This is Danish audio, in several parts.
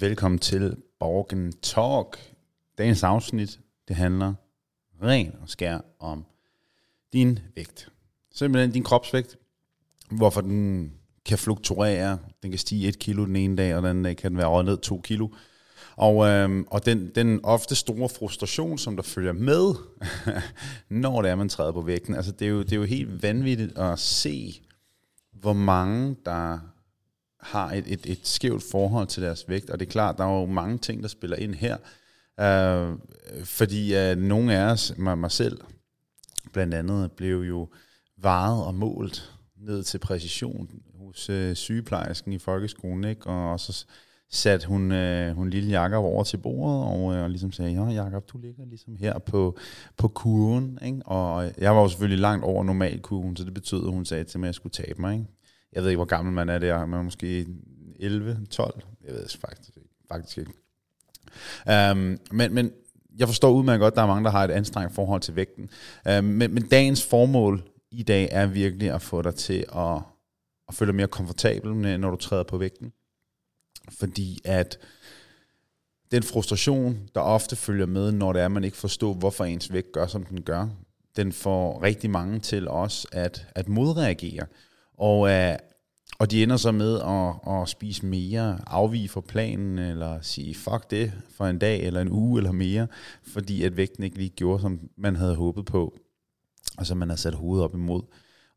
Velkommen til Borgen Talk. Dagens afsnit, det handler ren og skær om din vægt. Simpelthen din kropsvægt. Hvorfor den kan fluktuere. Den kan stige et kilo den ene dag, og den anden dag kan den være røget ned to kilo. Og, øhm, og den, den ofte store frustration, som der følger med, når det er, man træder på vægten. Altså, det er, jo, det er jo helt vanvittigt at se, hvor mange, der har et, et, et skævt forhold til deres vægt. Og det er klart, der er jo mange ting, der spiller ind her. Øh, fordi øh, nogle af os, mig, mig selv blandt andet, blev jo varet og målt ned til præcision hos øh, sygeplejersken i folkeskolen, ikke? og så satte hun, øh, hun lille Jakob over til bordet, og, øh, og ligesom sagde, ja Jakob, du ligger ligesom her på, på kurven, ikke? og jeg var jo selvfølgelig langt over normalkurven, så det betød, at hun sagde til mig, at jeg skulle tabe mig. Ikke? Jeg ved ikke, hvor gammel man er der, man er måske 11, 12, jeg ved faktisk, faktisk ikke. Um, men, men jeg forstår udmærket godt, at der er mange, der har et anstrengt forhold til vægten. Um, men, men dagens formål i dag er virkelig at få dig til at, at føle dig mere komfortabel, når du træder på vægten. Fordi at den frustration, der ofte følger med, når det er, at man ikke forstår, hvorfor ens vægt gør, som den gør, den får rigtig mange til os at, at modreagere. Og, uh, og de ender så med at, at spise mere, afvige fra planen, eller sige fuck det for en dag, eller en uge eller mere, fordi at vægten ikke lige gjorde, som man havde håbet på, og som man havde sat hovedet op imod.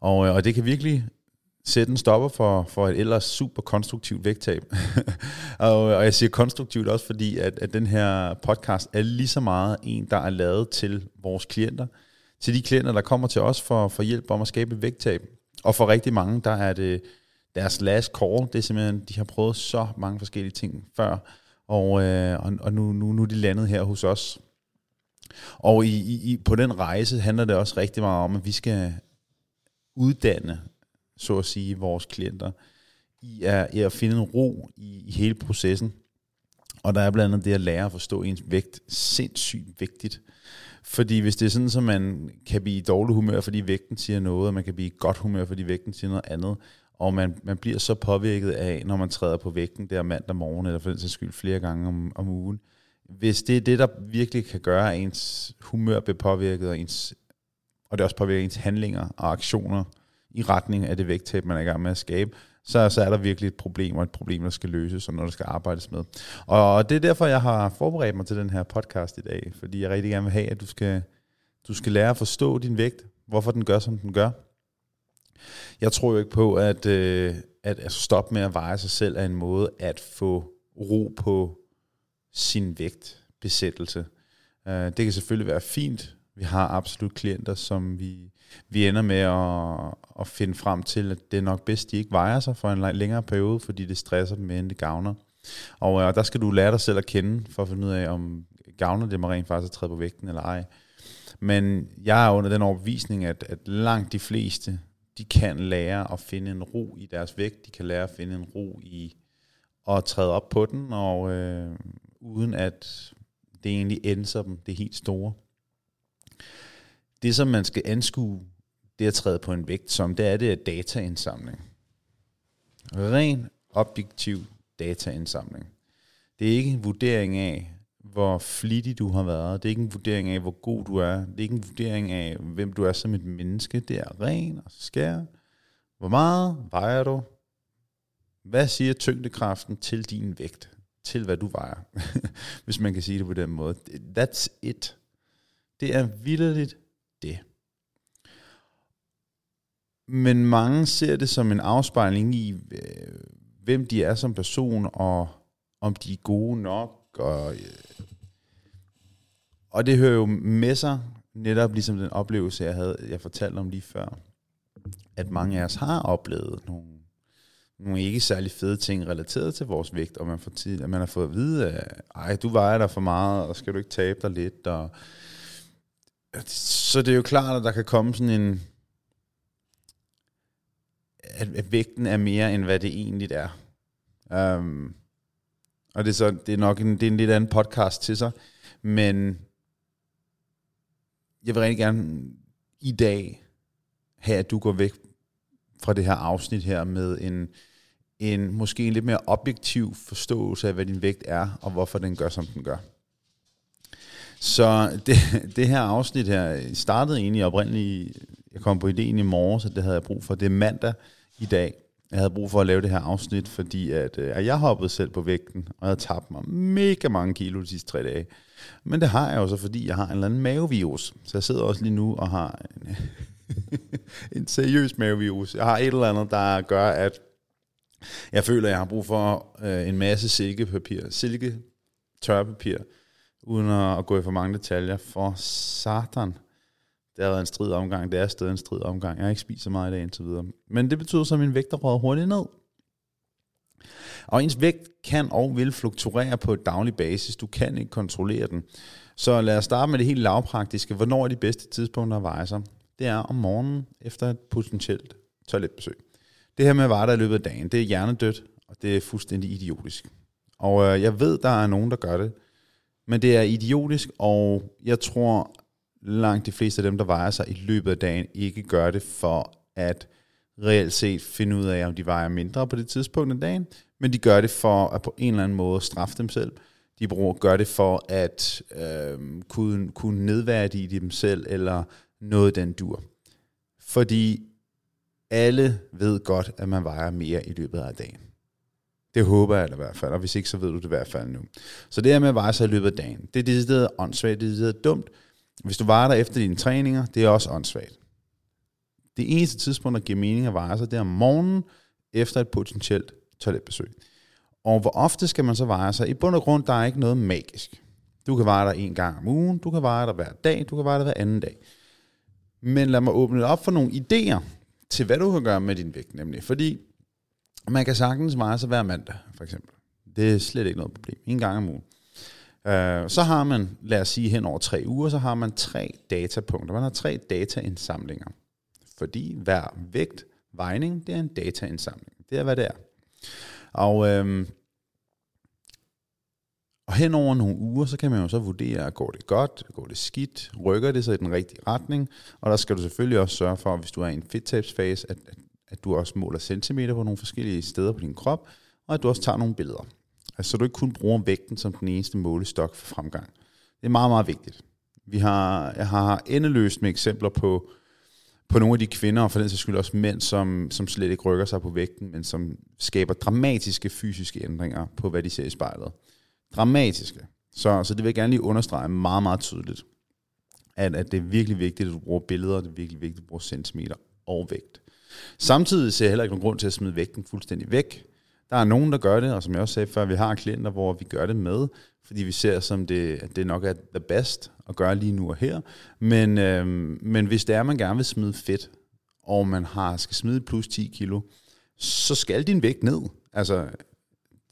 Og, øh, og det kan virkelig sætte en stopper for, for et ellers super konstruktivt vægttab. og, øh, og jeg siger konstruktivt også, fordi at, at den her podcast er lige så meget en, der er lavet til vores klienter, til de klienter, der kommer til os for, for hjælp om at skabe vægttab. Og for rigtig mange, der er det deres last call. Det er simpelthen, de har prøvet så mange forskellige ting før, og, øh, og, og nu, nu, nu er de landet her hos os. Og i, i, på den rejse handler det også rigtig meget om, at vi skal uddanne, så at sige, vores klienter i at, i at finde en ro i, i hele processen. Og der er blandt andet det at lære at forstå ens vægt sindssygt vigtigt. Fordi hvis det er sådan, at man kan blive i dårlig humør, fordi vægten siger noget, og man kan blive i godt humør, fordi vægten siger noget andet, og man, man bliver så påvirket af, når man træder på vægten der mandag morgen, eller for den sags skyld flere gange om, om ugen. Hvis det er det, der virkelig kan gøre, at ens humør bliver påvirket, og, ens, og det også påvirker ens handlinger og aktioner i retning af det vægttab, man er i gang med at skabe, så, så er der virkelig et problem, og et problem, der skal løses, og noget, der skal arbejdes med. Og det er derfor, jeg har forberedt mig til den her podcast i dag, fordi jeg rigtig gerne vil have, at du skal, du skal lære at forstå din vægt, hvorfor den gør, som den gør, jeg tror jo ikke på, at, øh, at, altså, at stoppe med at veje sig selv er en måde at få ro på sin vægtbesættelse. Øh, det kan selvfølgelig være fint. Vi har absolut klienter, som vi, vi ender med at, at finde frem til, at det er nok bedst, de ikke vejer sig for en længere periode, fordi det stresser dem, end det gavner. Og øh, der skal du lære dig selv at kende, for at finde ud af, om gavner det mig rent faktisk at træde på vægten eller ej. Men jeg er under den overbevisning, at, at langt de fleste de kan lære at finde en ro i deres vægt, de kan lære at finde en ro i at træde op på den, og øh, uden at det egentlig ændrer dem det helt store. Det, som man skal anskue, det at træde på en vægt som, det er det er dataindsamling. Ren objektiv dataindsamling. Det er ikke en vurdering af, hvor flittig du har været. Det er ikke en vurdering af, hvor god du er. Det er ikke en vurdering af, hvem du er som et menneske. Det er ren og skær. Hvor meget vejer du? Hvad siger tyngdekraften til din vægt? Til hvad du vejer? Hvis man kan sige det på den måde. That's it. Det er vildt det. Men mange ser det som en afspejling i, øh, hvem de er som person, og om de er gode nok, og, øh, og det hører jo med sig, netop ligesom den oplevelse, jeg havde, jeg fortalte om lige før, at mange af os har oplevet nogle, nogle ikke særlig fede ting relateret til vores vægt, og man, får tid, at man har fået at vide, at ej, du vejer dig for meget, og skal du ikke tabe dig lidt, og så det er jo klart, at der kan komme sådan en, at, at vægten er mere, end hvad det egentlig er. Um, og det er, så, det er nok en, det er en lidt anden podcast til sig. Men jeg vil rigtig gerne i dag have, at du går væk fra det her afsnit her med en, en måske en lidt mere objektiv forståelse af, hvad din vægt er, og hvorfor den gør, som den gør. Så det, det her afsnit her startede egentlig oprindeligt, jeg kom på ideen i morgen, så det havde jeg brug for. Det er mandag i dag. Jeg havde brug for at lave det her afsnit, fordi at, øh, at jeg hoppede selv på vægten, og jeg havde tabt mig mega mange kilo de sidste tre dage. Men det har jeg jo så, fordi jeg har en eller anden mavevirus. Så jeg sidder også lige nu og har en, en seriøs mavevirus. Jeg har et eller andet, der gør, at jeg føler, at jeg har brug for øh, en masse silkepapir, silke tørpapir, uden at, at gå i for mange detaljer, for satan. Det har været en strid omgang, det er stadig en strid omgang. Jeg har ikke spist så meget i dag indtil videre. Men det betyder så, at min vægt er hurtigt ned. Og ens vægt kan og vil fluktuere på et daglig basis. Du kan ikke kontrollere den. Så lad os starte med det helt lavpraktiske. Hvornår er de bedste tidspunkter at veje sig? Det er om morgenen efter et potentielt toiletbesøg. Det her med at veje dig i løbet af dagen, det er hjernedødt, og det er fuldstændig idiotisk. Og øh, jeg ved, der er nogen, der gør det, men det er idiotisk, og jeg tror langt de fleste af dem, der vejer sig i løbet af dagen, ikke gør det for at reelt set finde ud af, om de vejer mindre på det tidspunkt af dagen, men de gør det for at på en eller anden måde straffe dem selv. De bruger, gør det for at øh, kunne, kunne nedværdige dem selv, eller noget den dur. Fordi alle ved godt, at man vejer mere i løbet af dagen. Det håber jeg i hvert fald, og hvis ikke, så ved du det i hvert fald nu. Så det her med at veje sig i løbet af dagen, det er decideret åndssvagt, det er decideret dumt. Hvis du varer dig efter dine træninger, det er også åndssvagt. Det eneste tidspunkt, der giver mening at vare sig, det er om morgenen efter et potentielt toiletbesøg. Og hvor ofte skal man så vare sig? I bund og grund, der er ikke noget magisk. Du kan vare dig en gang om ugen, du kan vare dig hver dag, du kan vare dig hver anden dag. Men lad mig åbne det op for nogle idéer til, hvad du kan gøre med din vægt, nemlig. Fordi man kan sagtens vare sig hver mandag, for eksempel. Det er slet ikke noget problem. En gang om ugen. Øh, så har man, lad os sige hen over tre uger, så har man tre datapunkter. Man har tre dataindsamlinger. Fordi hver vægt, vejning, det er en dataindsamling. Det er, hvad det er. Og, øhm, og hen over nogle uger, så kan man jo så vurdere, går det godt, går det skidt, rykker det sig i den rigtige retning, og der skal du selvfølgelig også sørge for, hvis du er i en fedttabsfase, at, at, at du også måler centimeter på nogle forskellige steder på din krop, og at du også tager nogle billeder. Altså, så du ikke kun bruger vægten som den eneste målestok for fremgang. Det er meget, meget vigtigt. Vi har, jeg har endeløst med eksempler på, på nogle af de kvinder, og for den sags skyld også mænd, som, som slet ikke rykker sig på vægten, men som skaber dramatiske fysiske ændringer på, hvad de ser i spejlet. Dramatiske. Så, så det vil jeg gerne lige understrege meget, meget tydeligt, at, at det er virkelig vigtigt, at du bruger billeder, og det er virkelig vigtigt, at du bruger centimeter og vægt. Samtidig ser jeg heller ikke nogen grund til at smide vægten fuldstændig væk. Der er nogen, der gør det, og som jeg også sagde før, vi har klienter, hvor vi gør det med, fordi vi ser, som det, at det nok er the best at gøre lige nu og her. Men, øh, men hvis det er, at man gerne vil smide fedt, og man har skal smide plus 10 kilo, så skal din vægt ned. Altså,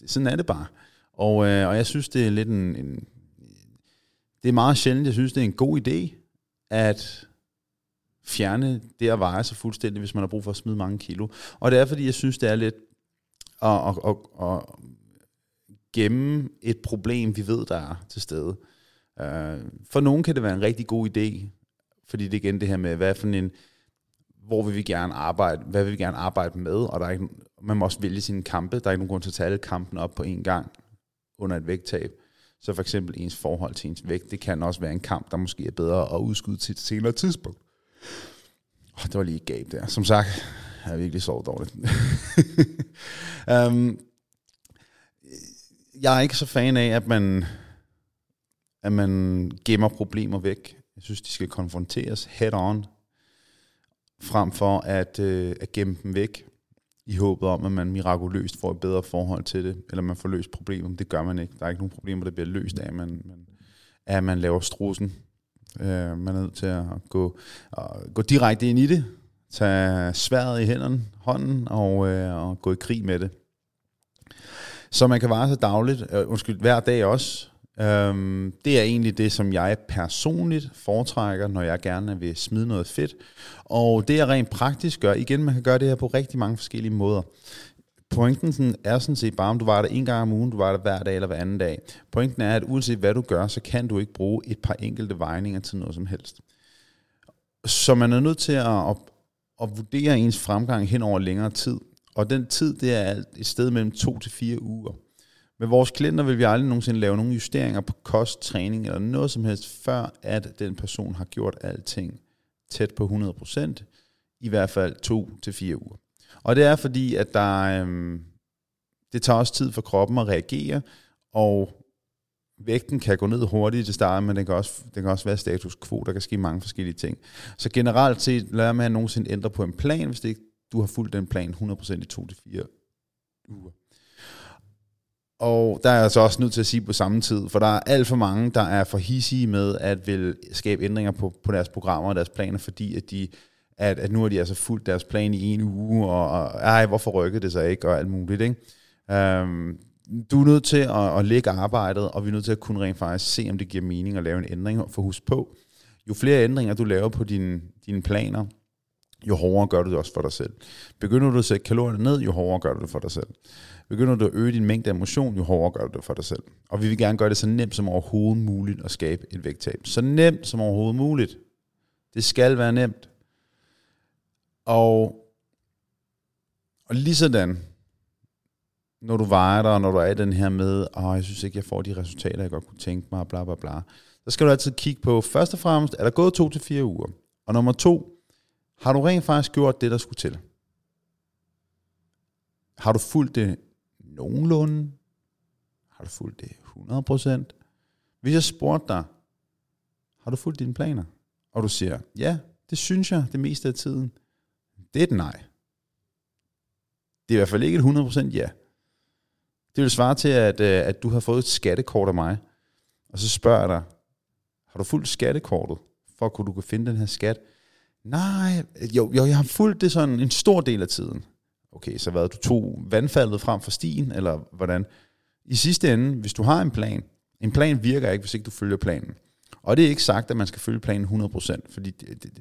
sådan er det bare. Og, øh, og jeg synes, det er lidt en, en... Det er meget sjældent, jeg synes, det er en god idé, at fjerne det at veje sig fuldstændig, hvis man har brug for at smide mange kilo. Og det er, fordi jeg synes, det er lidt at, at, at, at gemme et problem, vi ved, der er til stede. Uh, for nogen kan det være en rigtig god idé, fordi det er igen det her med, hvad for en, hvor vil vi gerne arbejde, hvad vil vi gerne arbejde med, og der er ikke, man må også vælge sine kampe. Der er ikke nogen grund til at tage alle kampen op på én gang under et vægttab. Så for eksempel ens forhold til ens vægt, det kan også være en kamp, der måske er bedre at udskyde til et senere tidspunkt. Oh, det var lige et gab der. Som sagt, jeg har virkelig sovet dårligt. um, jeg er ikke så fan af, at man, at man gemmer problemer væk. Jeg synes, de skal konfronteres head on, frem for at, øh, at gemme dem væk, i håbet om, at man mirakuløst får et bedre forhold til det, eller man får løst problemet. Det gør man ikke. Der er ikke nogen problemer, der bliver løst af, at man, man, at man laver strusen. Øh, man er nødt til at gå, at gå direkte ind i det, tage sværet i hænderne, hånden, og, øh, og gå i krig med det. Så man kan vare sig dagligt, øh, undskyld, hver dag også. Øhm, det er egentlig det, som jeg personligt foretrækker, når jeg gerne vil smide noget fedt. Og det jeg rent praktisk gør, igen, man kan gøre det her på rigtig mange forskellige måder. Pointen sådan, er sådan set bare, om du var der en gang om ugen, du var der hver dag eller hver anden dag. Pointen er, at uanset hvad du gør, så kan du ikke bruge et par enkelte vejninger til noget som helst. Så man er nødt til at, at, at vurdere ens fremgang hen over længere tid, Og den tid, det er et sted mellem to til fire uger. Med vores klienter vil vi aldrig nogensinde lave nogle justeringer på kost, træning eller noget som helst, før at den person har gjort alting tæt på 100%, i hvert fald to til fire uger. Og det er fordi, at der, øhm, det tager også tid for kroppen at reagere, og vægten kan gå ned hurtigt til starten, men den kan, også, den kan også være status quo, der kan ske mange forskellige ting. Så generelt set, lad man nogensinde ændre på en plan, hvis det ikke, du har fulgt den plan 100% i to til fire uger. Og der er jeg altså også nødt til at sige på samme tid, for der er alt for mange, der er for hissige med at vil skabe ændringer på, på deres programmer og deres planer, fordi at de at, at nu har de altså fulgt deres plan i en uge, og, og ej, hvorfor rykkede det sig ikke, og alt muligt. Ikke? Um, du er nødt til at, at lægge arbejdet, og vi er nødt til at kunne rent faktisk se, om det giver mening at lave en ændring. For husk på, jo flere ændringer du laver på dine, dine planer, jo hårdere gør du det også for dig selv. Begynder du at sætte kalorierne ned, jo hårdere gør du det for dig selv. Begynder du at øge din mængde af motion, jo hårdere gør du det for dig selv. Og vi vil gerne gøre det så nemt som overhovedet muligt at skabe et vægttab. Så nemt som overhovedet muligt. Det skal være nemt. Og, og lige sådan, når du vejer dig, og når du er i den her med, og jeg synes ikke, jeg får de resultater, jeg godt kunne tænke mig, bla bla bla, så skal du altid kigge på, først og fremmest, er der gået to til fire uger? Og nummer to, har du rent faktisk gjort det, der skulle til? Har du fulgt det nogenlunde? Har du fulgt det 100%? Hvis jeg spurgte dig, har du fulgt dine planer? Og du siger, ja, det synes jeg det meste af tiden. Det er et nej. Det er i hvert fald ikke et 100% ja. Det vil svare til, at, øh, at du har fået et skattekort af mig, og så spørger jeg dig, har du fulgt skattekortet, for at du kunne finde den her skat? Nej, jo, jo, jeg har fulgt det sådan en stor del af tiden. Okay, så hvad, du tog vandfaldet frem for stien, eller hvordan? I sidste ende, hvis du har en plan, en plan virker ikke, hvis ikke du følger planen. Og det er ikke sagt, at man skal følge planen 100%, fordi det, det,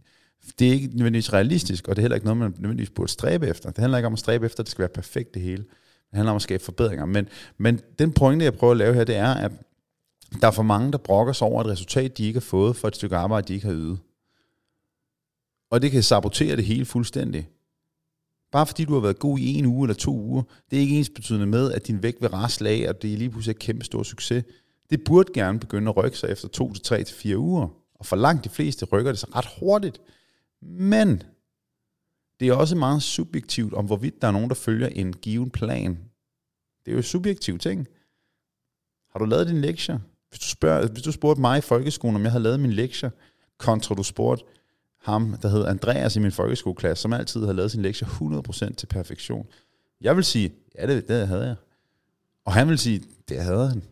det er ikke nødvendigvis realistisk, og det er heller ikke noget, man nødvendigvis burde stræbe efter. Det handler ikke om at stræbe efter, at det skal være perfekt det hele. Det handler om at skabe forbedringer. Men, men den pointe, jeg prøver at lave her, det er, at der er for mange, der brokker sig over et resultat, de ikke har fået for et stykke arbejde, de ikke har ydet. Og det kan sabotere det hele fuldstændig. Bare fordi du har været god i en uge eller to uger, det er ikke ens betydende med, at din vægt vil rasle af, og det er lige pludselig et kæmpe stor succes. Det burde gerne begynde at rykke sig efter to til tre til fire uger. Og for langt de fleste rykker det sig ret hurtigt. Men det er også meget subjektivt, om hvorvidt der er nogen, der følger en given plan. Det er jo subjektive ting. Har du lavet din lektier? Hvis du, spørger, hvis du spurgte mig i folkeskolen, om jeg havde lavet min lektier, kontra du spurgte ham, der hed Andreas i min folkeskoleklasse, som altid har lavet sin lektier 100% til perfektion. Jeg vil sige, ja, det, det havde jeg. Og han vil sige, det havde han.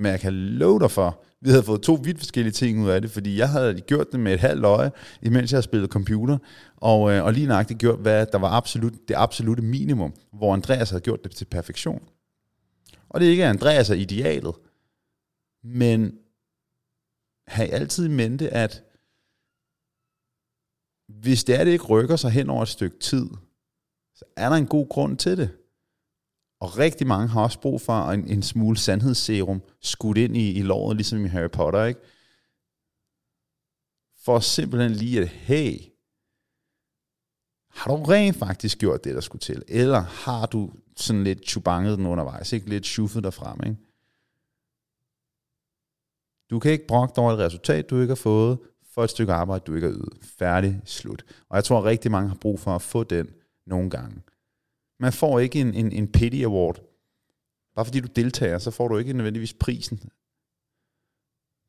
Men jeg kan love dig for, vi havde fået to vidt forskellige ting ud af det, fordi jeg havde gjort det med et halvt øje, imens jeg havde spillet computer, og, øh, og lige nøjagtigt gjort, hvad der var absolut, det absolute minimum, hvor Andreas havde gjort det til perfektion. Og det er ikke, at Andreas er idealet, men have altid i mente, at hvis det er, det ikke rykker sig hen over et stykke tid, så er der en god grund til det. Og rigtig mange har også brug for en, en smule sandhedsserum skudt ind i, i låret, ligesom i Harry Potter, ikke? For simpelthen lige at, hey, har du rent faktisk gjort det, der skulle til? Eller har du sådan lidt chubanget den undervejs, ikke? Lidt chuffet dig frem, ikke? Du kan ikke brokke over et resultat, du ikke har fået, for et stykke arbejde, du ikke har ydet. Færdig, slut. Og jeg tror, at rigtig mange har brug for at få den nogle gange. Man får ikke en, en, en pity award. Bare fordi du deltager, så får du ikke nødvendigvis prisen.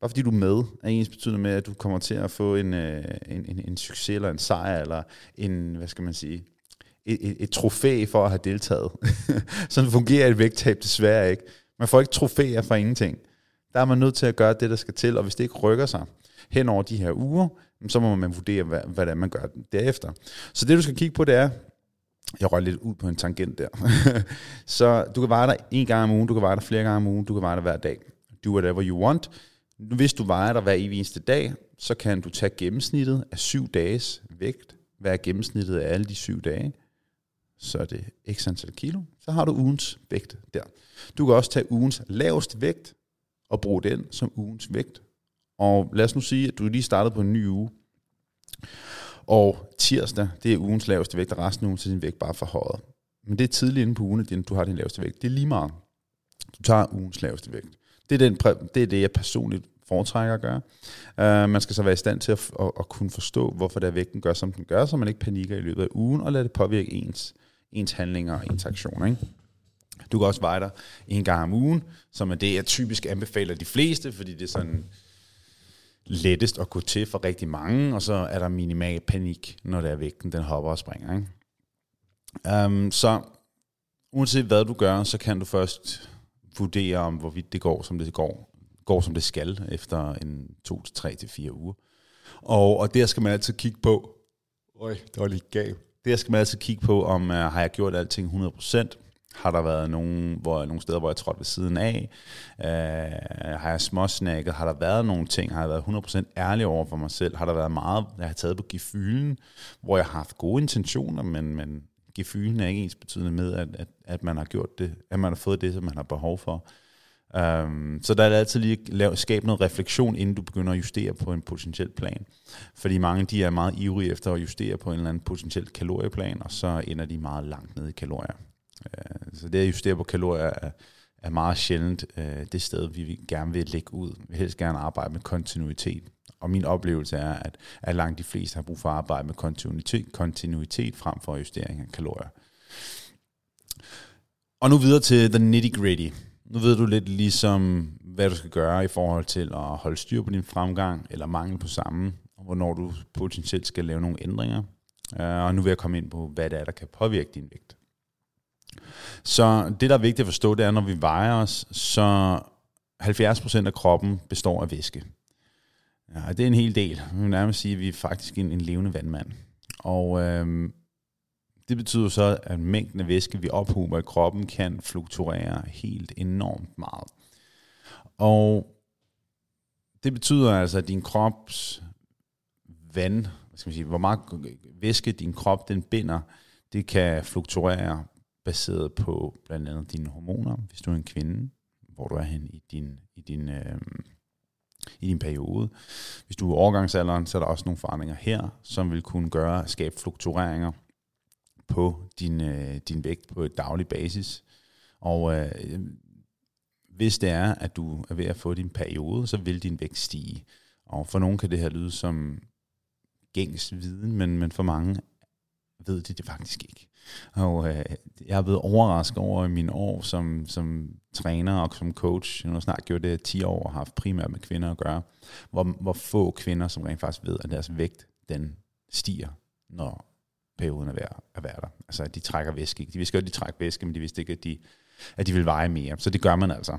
Bare fordi du er med, er ens betydende med, at du kommer til at få en, øh, en, en, en succes, eller en sejr, eller en, hvad skal man sige, et, et, et trofæ for at have deltaget. Sådan fungerer et vægttab desværre ikke. Man får ikke trofæer for ingenting. Der er man nødt til at gøre det, der skal til, og hvis det ikke rykker sig hen over de her uger, så må man vurdere, hvad, hvad det er, man gør derefter. Så det, du skal kigge på, det er, jeg røg lidt ud på en tangent der. så du kan veje dig en gang om ugen, du kan veje dig flere gange om ugen, du kan veje dig hver dag. Do whatever you want. Hvis du vejer dig hver eneste dag, så kan du tage gennemsnittet af syv dages vægt. Hvad er gennemsnittet af alle de syv dage? Så er det x antal kilo. Så har du ugens vægt der. Du kan også tage ugens laveste vægt og bruge den som ugens vægt. Og lad os nu sige, at du lige startede på en ny uge. Og tirsdag, det er ugens laveste vægt, og resten af ugen til din vægt bare forhøjet. men det er tidligt inde på ugen, at du har din laveste vægt. Det er lige meget. Du tager ugens laveste vægt. Det er, den, det, er det, jeg personligt foretrækker at gøre. Uh, man skal så være i stand til at, at, at kunne forstå, hvorfor der vægten gør, som den gør, så man ikke panikker i løbet af ugen, og lade det påvirke ens, ens handlinger og ens aktioner. Ikke? Du kan også veje dig en gang om ugen, som er det, jeg typisk anbefaler de fleste, fordi det er sådan lettest at gå til for rigtig mange, og så er der minimal panik, når der er vægten, den hopper og springer. Ikke? Um, så uanset hvad du gør, så kan du først vurdere om, hvorvidt det går, som det går, går som det skal, efter en to til tre til fire uger. Og, og der skal man altid kigge på, Øj, det var lige gav. Der skal man altid kigge på, om uh, har jeg gjort alting 100%, har der været nogle, hvor, nogle steder, hvor jeg trådte ved siden af? Øh, har jeg småsnakket? Har der været nogle ting? Har jeg været 100% ærlig over for mig selv? Har der været meget, jeg har taget på gefylen, hvor jeg har haft gode intentioner, men, men gefylen er ikke ens betydende med, at, at, at man har gjort det, at man har fået det, som man har behov for. Um, så der er altid lige lave, skabe noget refleksion, inden du begynder at justere på en potentiel plan. Fordi mange de er meget ivrige efter at justere på en eller anden potentiel kalorieplan, og så ender de meget langt nede i kalorier. Øh, så det at justere på kalorier er, er meget sjældent øh, det sted, vi gerne vil lægge ud. Vi vil helst gerne arbejde med kontinuitet. Og min oplevelse er, at, at langt de fleste har brug for at arbejde med kontinuitet, kontinuitet frem for justering af kalorier. Og nu videre til the nitty gritty. Nu ved du lidt ligesom, hvad du skal gøre i forhold til at holde styr på din fremgang, eller mangel på samme, og hvornår du potentielt skal lave nogle ændringer. Øh, og nu vil jeg komme ind på, hvad det er, der kan påvirke din vægt. Så det, der er vigtigt at forstå, det er, når vi vejer os, så 70% af kroppen består af væske. Ja, det er en hel del. Vi vil nærmest sige, at vi er faktisk en, en levende vandmand. Og øhm, det betyder så, at mængden af væske, vi ophober i kroppen, kan fluktuere helt enormt meget. Og det betyder altså, at din krops vand, hvad skal man sige, hvor meget væske din krop den binder, det kan fluktuere baseret på blandt andet dine hormoner, hvis du er en kvinde, hvor du er hen i din, i din øh, i din periode. Hvis du er overgangsalderen, så er der også nogle forandringer her, som vil kunne gøre skabe fluktureringer på din, øh, din vægt på et daglig basis. Og øh, hvis det er, at du er ved at få din periode, så vil din vægt stige. Og for nogen kan det her lyde som gængs viden, men, men for mange ved de det faktisk ikke. Og øh, jeg er blevet overrasket over i mine år som, som træner og som coach. Jeg har snart gjort det 10 år og har haft primært med kvinder at gøre. Hvor, hvor få kvinder, som rent faktisk ved, at deres vægt, den stiger, når perioden er ved at være der. Altså, at de trækker væske. De vidste godt, at de trækker væske, men de vidste ikke, at de, at de vil veje mere. Så det gør man altså.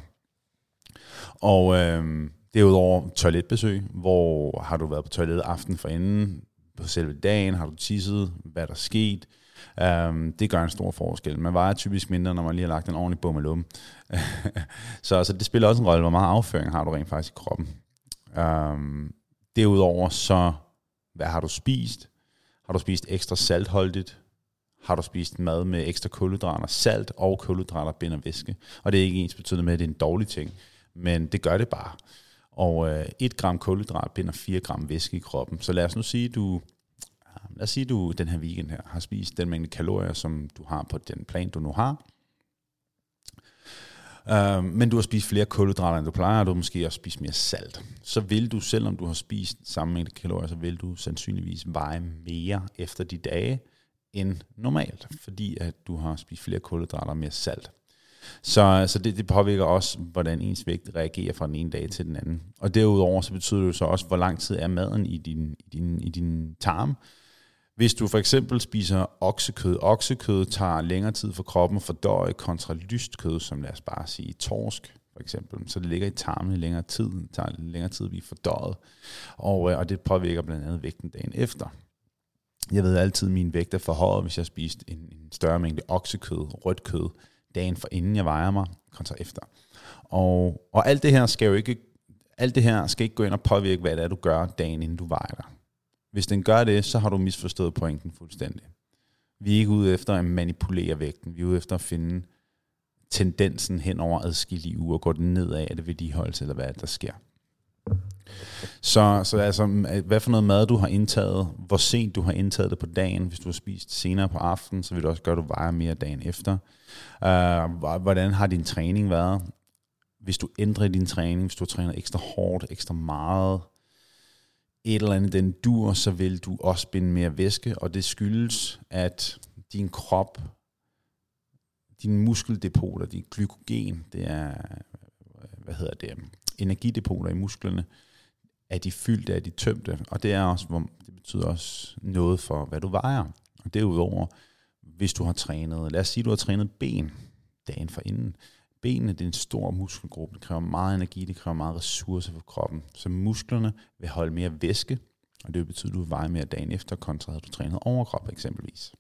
Og øh, derudover toiletbesøg. Hvor har du været på toilettet aften for inden? På selve dagen har du tisset? Hvad er der sket? Um, det gør en stor forskel. Man vejer typisk mindre, når man lige har lagt en ordentlig bummelum. så altså, det spiller også en rolle, hvor meget afføring har du rent faktisk i kroppen. Um, derudover så, hvad har du spist? Har du spist ekstra saltholdigt? Har du spist mad med ekstra kulhydrater? Salt og kulhydrater binder væske. Og det er ikke ens betydende med, at det er en dårlig ting. Men det gør det bare. Og øh, 1 gram kulhydrat binder 4 gram væske i kroppen. Så lad os nu sige, du øh, lad os sige, du den her weekend her har spist den mængde kalorier, som du har på den plan, du nu har. Øh, men du har spist flere kulhydrater, end du plejer, og du har måske også spist mere salt. Så vil du, selvom du har spist samme mængde kalorier, så vil du sandsynligvis veje mere efter de dage end normalt, fordi at du har spist flere kulhydrater og mere salt. Så, så det, det påvirker også, hvordan ens vægt reagerer fra den ene dag til den anden. Og derudover så betyder det jo så også, hvor lang tid er maden i din, i din, i din tarm. Hvis du for eksempel spiser oksekød, oksekød tager længere tid for kroppen at fordøje kontra lyst kød, som lad os bare sige torsk for eksempel, så det ligger i tarmen i længere tid, det tager længere tid at blive fordøjet, og, øh, og det påvirker blandt andet vægten dagen efter. Jeg ved altid, at min vægt er forhøjet, hvis jeg har spist en, en større mængde oksekød, rødt kød, dagen for inden jeg vejer mig, kontra efter. Og, og alt det her skal jo ikke alt det her skal ikke gå ind og påvirke, hvad det er, du gør dagen inden du vejer dig. Hvis den gør det, så har du misforstået pointen fuldstændig. Vi er ikke ude efter at manipulere vægten. Vi er ude efter at finde tendensen hen over adskillige uger. Går den nedad, er det vedligeholdelse, eller hvad der sker? Så, så altså, hvad for noget mad du har indtaget, hvor sent du har indtaget det på dagen, hvis du har spist senere på aftenen, så vil det også gøre, at du vejer mere dagen efter. Uh, hvordan har din træning været? Hvis du ændrer din træning, hvis du træner ekstra hårdt, ekstra meget, et eller andet den dur, så vil du også binde mere væske, og det skyldes, at din krop, din muskeldepoter, din glykogen, det er, hvad hedder det, energidepoter i musklerne, er de fyldte, er de tømte, og det er også, hvor, det betyder også noget for, hvad du vejer. Og derudover, hvis du har trænet, lad os sige, du har trænet ben dagen for inden, benene det er en stor muskelgruppe, det kræver meget energi, det kræver meget ressourcer for kroppen. Så musklerne vil holde mere væske, og det betyder, at du vejer mere dagen efter, kontra at du trænet overkrop eksempelvis.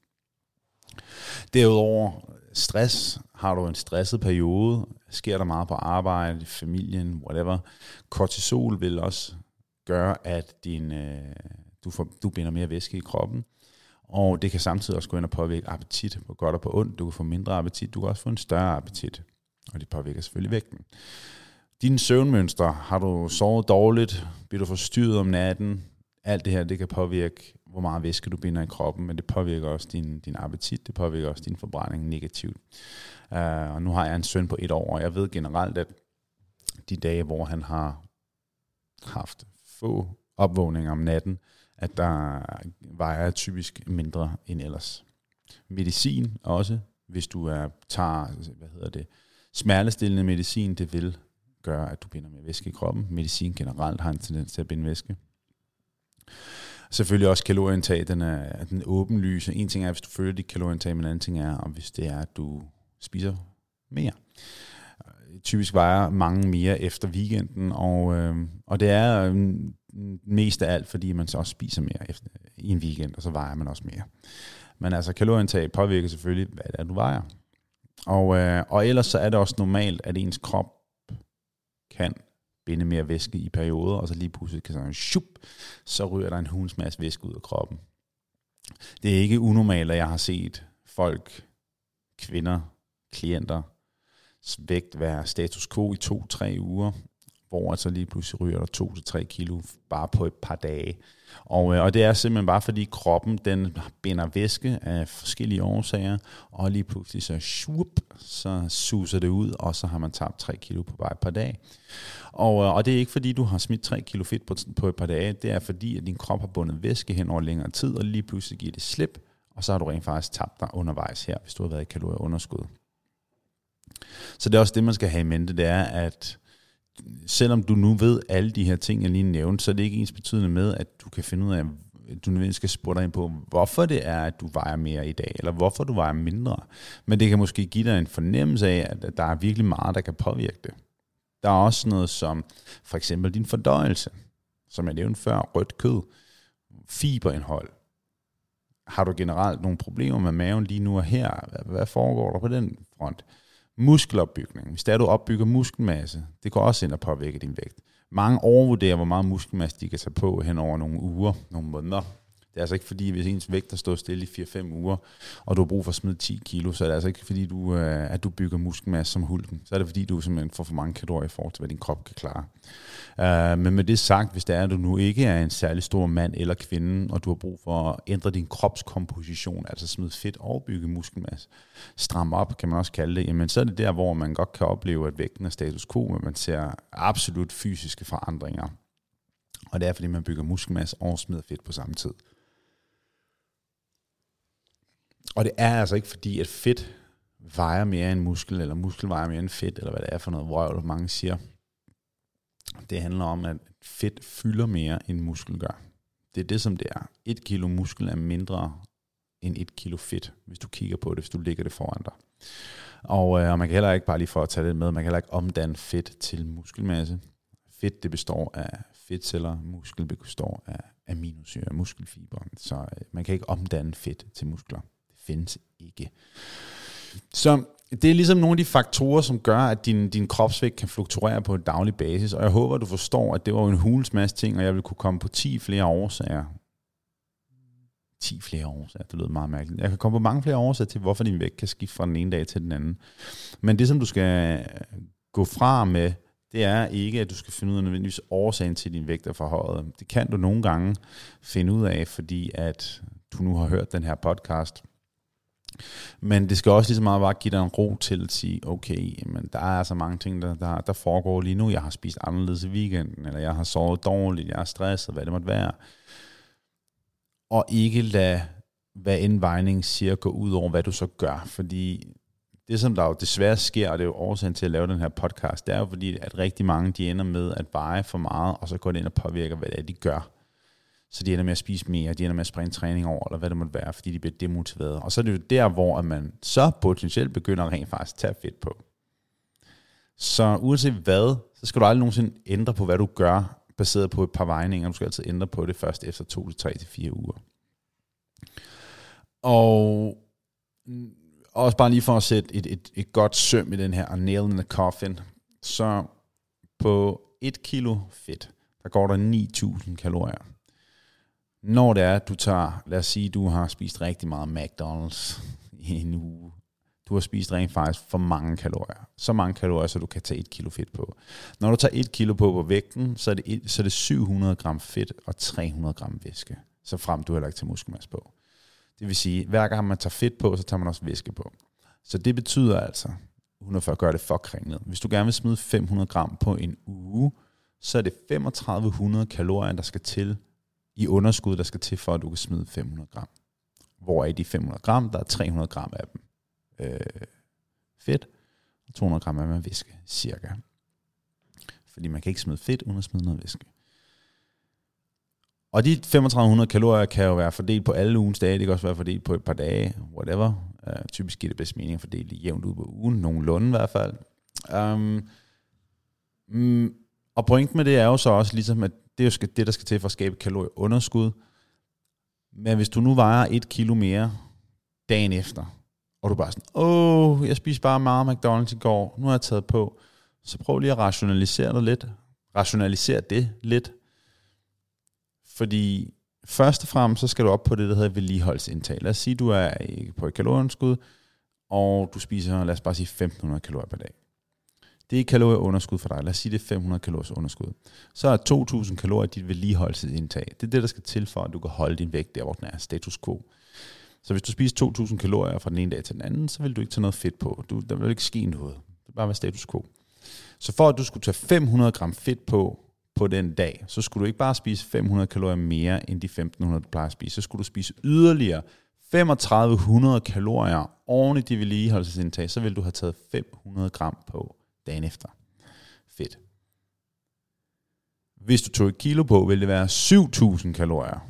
Derudover, stress, har du en stresset periode, sker der meget på arbejde, i familien, whatever. Kortisol vil også gør, at din, øh, du, får, du binder mere væske i kroppen, og det kan samtidig også gå ind og påvirke appetit på godt og på ondt. Du kan få mindre appetit, du kan også få en større appetit, og det påvirker selvfølgelig vægten. Dine søvnmønstre, har du sovet dårligt, bliver du forstyrret om natten, alt det her, det kan påvirke, hvor meget væske du binder i kroppen, men det påvirker også din, din appetit, det påvirker også din forbrænding negativt. Uh, og nu har jeg en søn på et år, og jeg ved generelt, at de dage, hvor han har haft få opvågninger om natten, at der vejer typisk mindre end ellers. Medicin også, hvis du er, tager hvad hedder det, smertestillende medicin, det vil gøre, at du binder mere væske i kroppen. Medicin generelt har en tendens til at binde væske. Selvfølgelig også kalorieindtag, den er, den åbenlyse. En ting er, hvis du følger dit kalorieindtag, men en anden ting er, om hvis det er, at du spiser mere. Typisk vejer mange mere efter weekenden, og, øh, og det er øh, mest af alt, fordi man så også spiser mere efter, i en weekend, og så vejer man også mere. Men altså kalorieindtag påvirker selvfølgelig, hvad det er, du vejer. Og, øh, og ellers så er det også normalt, at ens krop kan binde mere væske i perioder, og så lige pludselig kan sådan, shup, så ryger der en hunds masse væske ud af kroppen. Det er ikke unormalt, at jeg har set folk, kvinder, klienter, vægt være status quo i to-tre uger, hvor så lige pludselig ryger der 2-3 kilo bare på et par dage. Og, øh, og det er simpelthen bare fordi kroppen den binder væske af forskellige årsager, og lige pludselig så, shup, så suser det ud, og så har man tabt 3 kilo på bare et par dage. Og, øh, og det er ikke fordi, du har smidt 3 kilo fedt på, på et par dage, det er fordi, at din krop har bundet væske hen over længere tid, og lige pludselig giver det slip, og så har du rent faktisk tabt dig undervejs her, hvis du har været i kalorieunderskud. Så det er også det, man skal have i mente, det er, at selvom du nu ved alle de her ting, jeg lige nævnte, så er det ikke ens betydende med, at du kan finde ud af, at du nødvendigvis skal spørge dig ind på, hvorfor det er, at du vejer mere i dag, eller hvorfor du vejer mindre. Men det kan måske give dig en fornemmelse af, at der er virkelig meget, der kan påvirke det. Der er også noget som for eksempel din fordøjelse, som jeg nævnte før, rødt kød, fiberindhold. Har du generelt nogle problemer med maven lige nu og her? Hvad foregår der på den front? Muskelopbygning. Hvis der du opbygger muskelmasse, det går også ind og påvirke din vægt. Mange overvurderer, hvor meget muskelmasse de kan tage på hen over nogle uger, nogle måneder. Det er altså ikke fordi, hvis ens vægt har stået stille i 4-5 uger, og du har brug for at smide 10 kilo, så er det altså ikke fordi, du, øh, at du bygger muskelmasse som hulken. Så er det fordi, du simpelthen får for mange kalorier i forhold til, hvad din krop kan klare. Uh, men med det sagt, hvis det er, at du nu ikke er en særlig stor mand eller kvinde, og du har brug for at ændre din kropskomposition, altså smide fedt og bygge muskelmasse, stram op, kan man også kalde det, jamen så er det der, hvor man godt kan opleve, at vægten er status quo, men man ser absolut fysiske forandringer. Og det er, fordi man bygger muskelmasse og smider fedt på samme tid. Og det er altså ikke fordi, at fedt vejer mere end muskel, eller muskel vejer mere end fedt, eller hvad det er for noget vrøvl, mange siger. Det handler om, at fedt fylder mere, end muskel gør. Det er det, som det er. Et kilo muskel er mindre end et kilo fedt, hvis du kigger på det, hvis du ligger det foran dig. Og, øh, og man kan heller ikke bare lige for at tage det med, man kan heller ikke omdanne fedt til muskelmasse. Fedt det består af fedtceller, muskel består af aminosyre, muskelfiber. Så øh, man kan ikke omdanne fedt til muskler findes ikke. Så det er ligesom nogle af de faktorer, som gør, at din, din kropsvægt kan fluktuere på en daglig basis, og jeg håber, du forstår, at det var en hulens masse ting, og jeg vil kunne komme på 10 flere årsager. 10 flere årsager, det lyder meget mærkeligt. Jeg kan komme på mange flere årsager til, hvorfor din vægt kan skifte fra den ene dag til den anden. Men det, som du skal øh, gå fra med, det er ikke, at du skal finde ud af nødvendigvis årsagen til din vægt er forhøjet. Det kan du nogle gange finde ud af, fordi at du nu har hørt den her podcast. Men det skal også lige så meget bare give dig en ro til at sige, okay, men der er så mange ting, der, der, der foregår lige nu. Jeg har spist anderledes i weekenden, eller jeg har sovet dårligt, jeg er stresset, hvad det måtte være. Og ikke lade hvad en vejning siger gå ud over, hvad du så gør. Fordi det, som der jo desværre sker, og det er jo årsagen til at lave den her podcast, det er jo fordi, at rigtig mange de ender med at veje for meget, og så går det ind og påvirker, hvad det er, de gør. Så de ender med at spise mere, de ender med at springe træning over, eller hvad det måtte være, fordi de bliver demotiveret. Og så er det jo der, hvor at man så potentielt begynder rent faktisk at tage fedt på. Så uanset hvad, så skal du aldrig nogensinde ændre på, hvad du gør, baseret på et par vejninger. Du skal altid ændre på det først efter 2 til 3 til 4 uger. Og også bare lige for at sætte et, et, et godt søm i den her, nail in the coffin, så på et kilo fedt, der går der 9.000 kalorier. Når det er, at du tager, lad os sige, du har spist rigtig meget McDonald's i en uge, du har spist rent faktisk for mange kalorier. Så mange kalorier, så du kan tage et kilo fedt på. Når du tager et kilo på på vægten, så er det, et, så er det 700 gram fedt og 300 gram væske. Så frem du heller ikke til muskelmasse på. Det vil sige, hver gang man tager fedt på, så tager man også væske på. Så det betyder altså, 140 gør det for kringlet. Hvis du gerne vil smide 500 gram på en uge, så er det 3500 kalorier, der skal til i underskud, der skal til for, at du kan smide 500 gram. Hvor er de 500 gram, der er 300 gram af dem øh, fedt, og 200 gram af dem er væske, cirka. Fordi man kan ikke smide fedt, uden at smide noget væske. Og de 3500 kalorier kan jo være fordelt på alle ugens dage, det kan også være fordelt på et par dage, whatever. Uh, typisk giver det bedst mening at fordele det jævnt ud på ugen, nogenlunde i hvert fald. Um, mm, og pointen med det er jo så også ligesom, at det er jo det, der skal til for at skabe kalorieunderskud. Men hvis du nu vejer et kilo mere dagen efter, og du bare sådan, åh, jeg spiste bare meget McDonald's i går, nu har jeg taget på, så prøv lige at rationalisere det lidt. Rationalisere det lidt, fordi først og fremmest, så skal du op på det, der hedder vedligeholdsindtag. Lad os sige, du er på et kalorieunderskud, og du spiser, lad os bare sige, 1500 kalorier per dag. Det er kalorieunderskud for dig. Lad os sige, det er 500 kalorier underskud. Så er 2000 kalorier dit vedligeholdelsesindtag. Det er det, der skal til for, at du kan holde din vægt der, hvor den er status quo. Så hvis du spiser 2000 kalorier fra den ene dag til den anden, så vil du ikke tage noget fedt på. Du, der vil ikke ske noget. Det vil bare være status quo. Så for at du skulle tage 500 gram fedt på på den dag, så skulle du ikke bare spise 500 kalorier mere end de 1500, du plejer at spise. Så skulle du spise yderligere 3500 kalorier oven i de vedligeholdelsesindtag, så vil du have taget 500 gram på dagen efter. Fedt. Hvis du tog et kilo på, ville det være 7000 kalorier.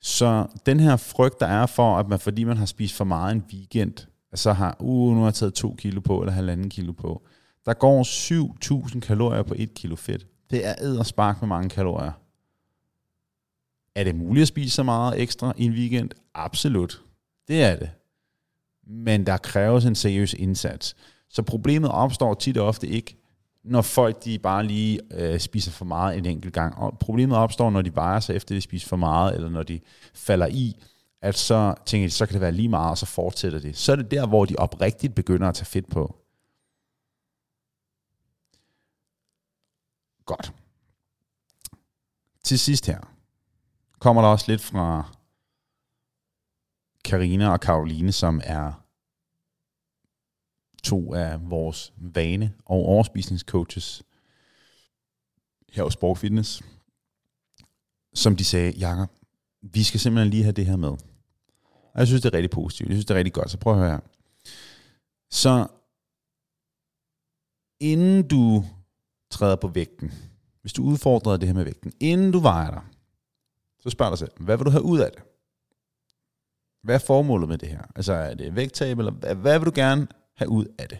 Så den her frygt, der er for, at man, fordi man har spist for meget en weekend, så har, uh, nu har jeg taget 2 kilo på, eller halvanden kilo på, der går 7.000 kalorier på 1 kilo fedt. Det er æderspark med mange kalorier. Er det muligt at spise så meget ekstra i en weekend? Absolut. Det er det. Men der kræves en seriøs indsats. Så problemet opstår tit og ofte ikke, når folk de bare lige øh, spiser for meget en enkelt gang. Og problemet opstår, når de vejer sig efter, de spiser for meget, eller når de falder i, at så tænker de, så kan det være lige meget, og så fortsætter det. Så er det der, hvor de oprigtigt begynder at tage fedt på. Godt. Til sidst her, kommer der også lidt fra Karina og Karoline, som er to af vores vane- og overspisningscoaches her hos Sport Fitness, som de sagde, Jakob, vi skal simpelthen lige have det her med. Og jeg synes, det er rigtig positivt. Jeg synes, det er rigtig godt. Så prøv at høre her. Så inden du træder på vægten, hvis du udfordrer det her med vægten, inden du vejer dig, så spørg dig selv, hvad vil du have ud af det? Hvad er formålet med det her? Altså er det vægttab, eller hvad, hvad vil du gerne have ud af det?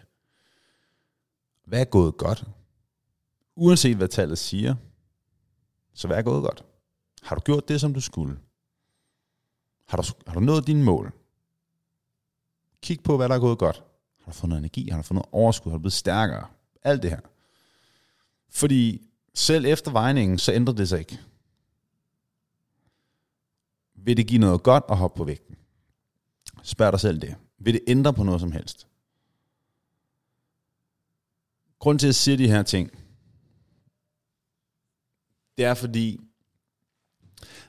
Hvad er gået godt? Uanset hvad tallet siger, så hvad er gået godt? Har du gjort det, som du skulle? Har du, har du nået dine mål? Kig på, hvad der er gået godt. Har du fået noget energi? Har du fået noget overskud? Har du blevet stærkere? Alt det her. Fordi selv efter vejningen, så ændrer det sig ikke. Vil det give noget godt at hoppe på vægten? Spørg dig selv det. Vil det ændre på noget som helst? Grunden til, at jeg siger de her ting, det er fordi,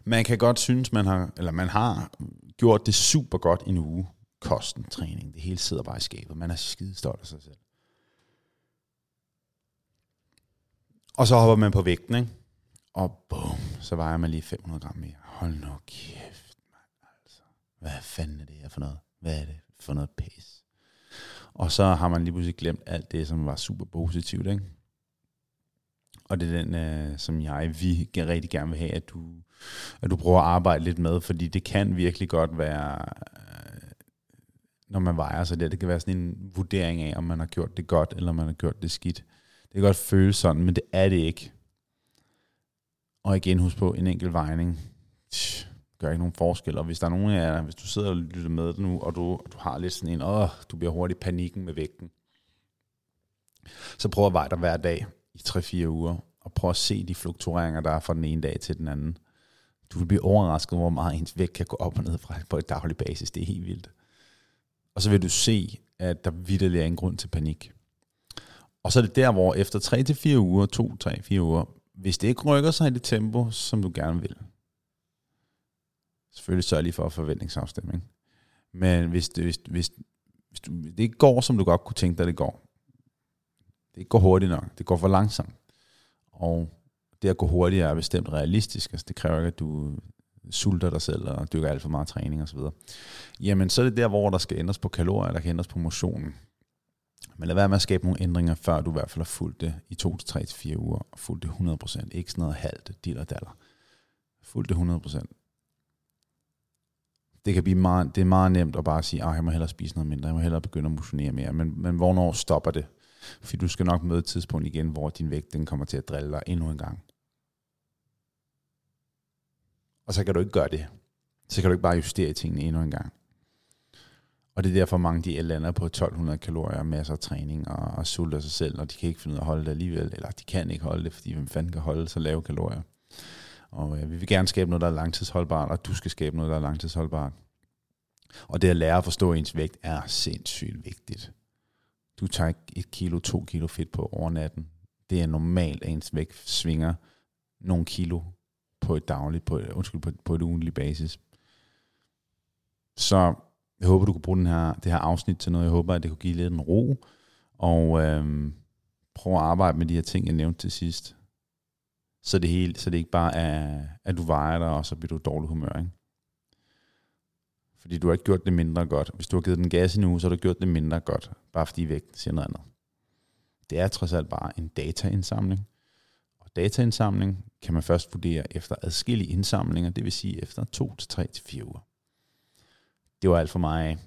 man kan godt synes, man har, eller man har gjort det super godt i en uge. Kosten, træning, det hele sidder bare i skabet. Man er skide stolt af sig selv. Og så hopper man på vægten, ikke? Og bum, så vejer man lige 500 gram mere. Hold nu kæft, hvad fanden er det her for noget? Hvad er det for noget pæs? Og så har man lige pludselig glemt alt det, som var super positivt, ikke? Og det er den, øh, som jeg vi rigtig gerne vil have, at du, at du prøver at arbejde lidt med, fordi det kan virkelig godt være, øh, når man vejer sig det, det kan være sådan en vurdering af, om man har gjort det godt, eller om man har gjort det skidt. Det kan godt føles sådan, men det er det ikke. Og igen, husk på, en enkelt vejning tch, gør ikke nogen forskel. Og hvis der er nogen af jer, hvis du sidder og lytter med nu, og du, du har lidt sådan en, åh, du bliver hurtigt panikken med vægten, så prøv at veje dig hver dag i 3-4 uger, og prøv at se de fluktueringer, der er fra den ene dag til den anden. Du vil blive overrasket, hvor meget ens vægt kan gå op og ned fra på et daglig basis. Det er helt vildt. Og så vil du se, at der vidderlig er en grund til panik. Og så er det der, hvor efter 3-4 uger, 2-3-4 uger, hvis det ikke rykker sig i det tempo, som du gerne vil, selvfølgelig sørg lige for forventningsafstemning. Men hvis det, hvis, hvis, hvis du, det ikke går, som du godt kunne tænke dig, det går, det ikke går hurtigt nok, det går for langsomt, og det at gå hurtigere er bestemt realistisk, altså det kræver ikke, at du sulter dig selv og dyrker alt for meget træning osv. Jamen, så er det der, hvor der skal ændres på kalorier, der kan ændres på motionen. Men lad være med at skabe nogle ændringer, før du i hvert fald har fulgt det i 2 3 4 uger, og fulgt det 100%, ikke sådan noget halvt, diller daller. Fulgt det 100%. Det kan blive meget, det er meget nemt at bare sige, at jeg må hellere spise noget mindre, jeg må hellere begynde at motionere mere, men, men hvornår stopper det? Fordi du skal nok møde et tidspunkt igen, hvor din vægt den kommer til at drille dig endnu en gang. Og så kan du ikke gøre det. Så kan du ikke bare justere tingene endnu en gang. Og det er derfor mange de lander på 1200 kalorier, masser af træning og, og sulter sig selv, og de kan ikke finde ud af at holde det alligevel, eller de kan ikke holde det, fordi hvem fanden kan holde så lave kalorier. Og øh, vi vil gerne skabe noget, der er langtidsholdbart, og du skal skabe noget, der er langtidsholdbart. Og det at lære at forstå ens vægt er sindssygt vigtigt. Du tager ikke et kilo, to kilo fedt på over natten. Det er normalt, at ens vægt svinger nogle kilo på et dagligt, på, øh, undskyld, på, på et ugentligt basis. Så jeg håber, du kunne bruge den her, det her afsnit til noget. Jeg håber, at det kunne give lidt en ro. Og øhm, prøv at arbejde med de her ting, jeg nævnte til sidst. Så det, hele, så det ikke bare er, at du vejer dig, og så bliver du dårlig humør. Ikke? Fordi du har ikke gjort det mindre godt. Hvis du har givet den gas i en uge, så har du gjort det mindre godt. Bare fordi vægten siger noget andet. Det er trods alt bare en dataindsamling. Og dataindsamling kan man først vurdere efter adskillige indsamlinger, det vil sige efter 2 til 3 til 4 uger. Det var alt for mig.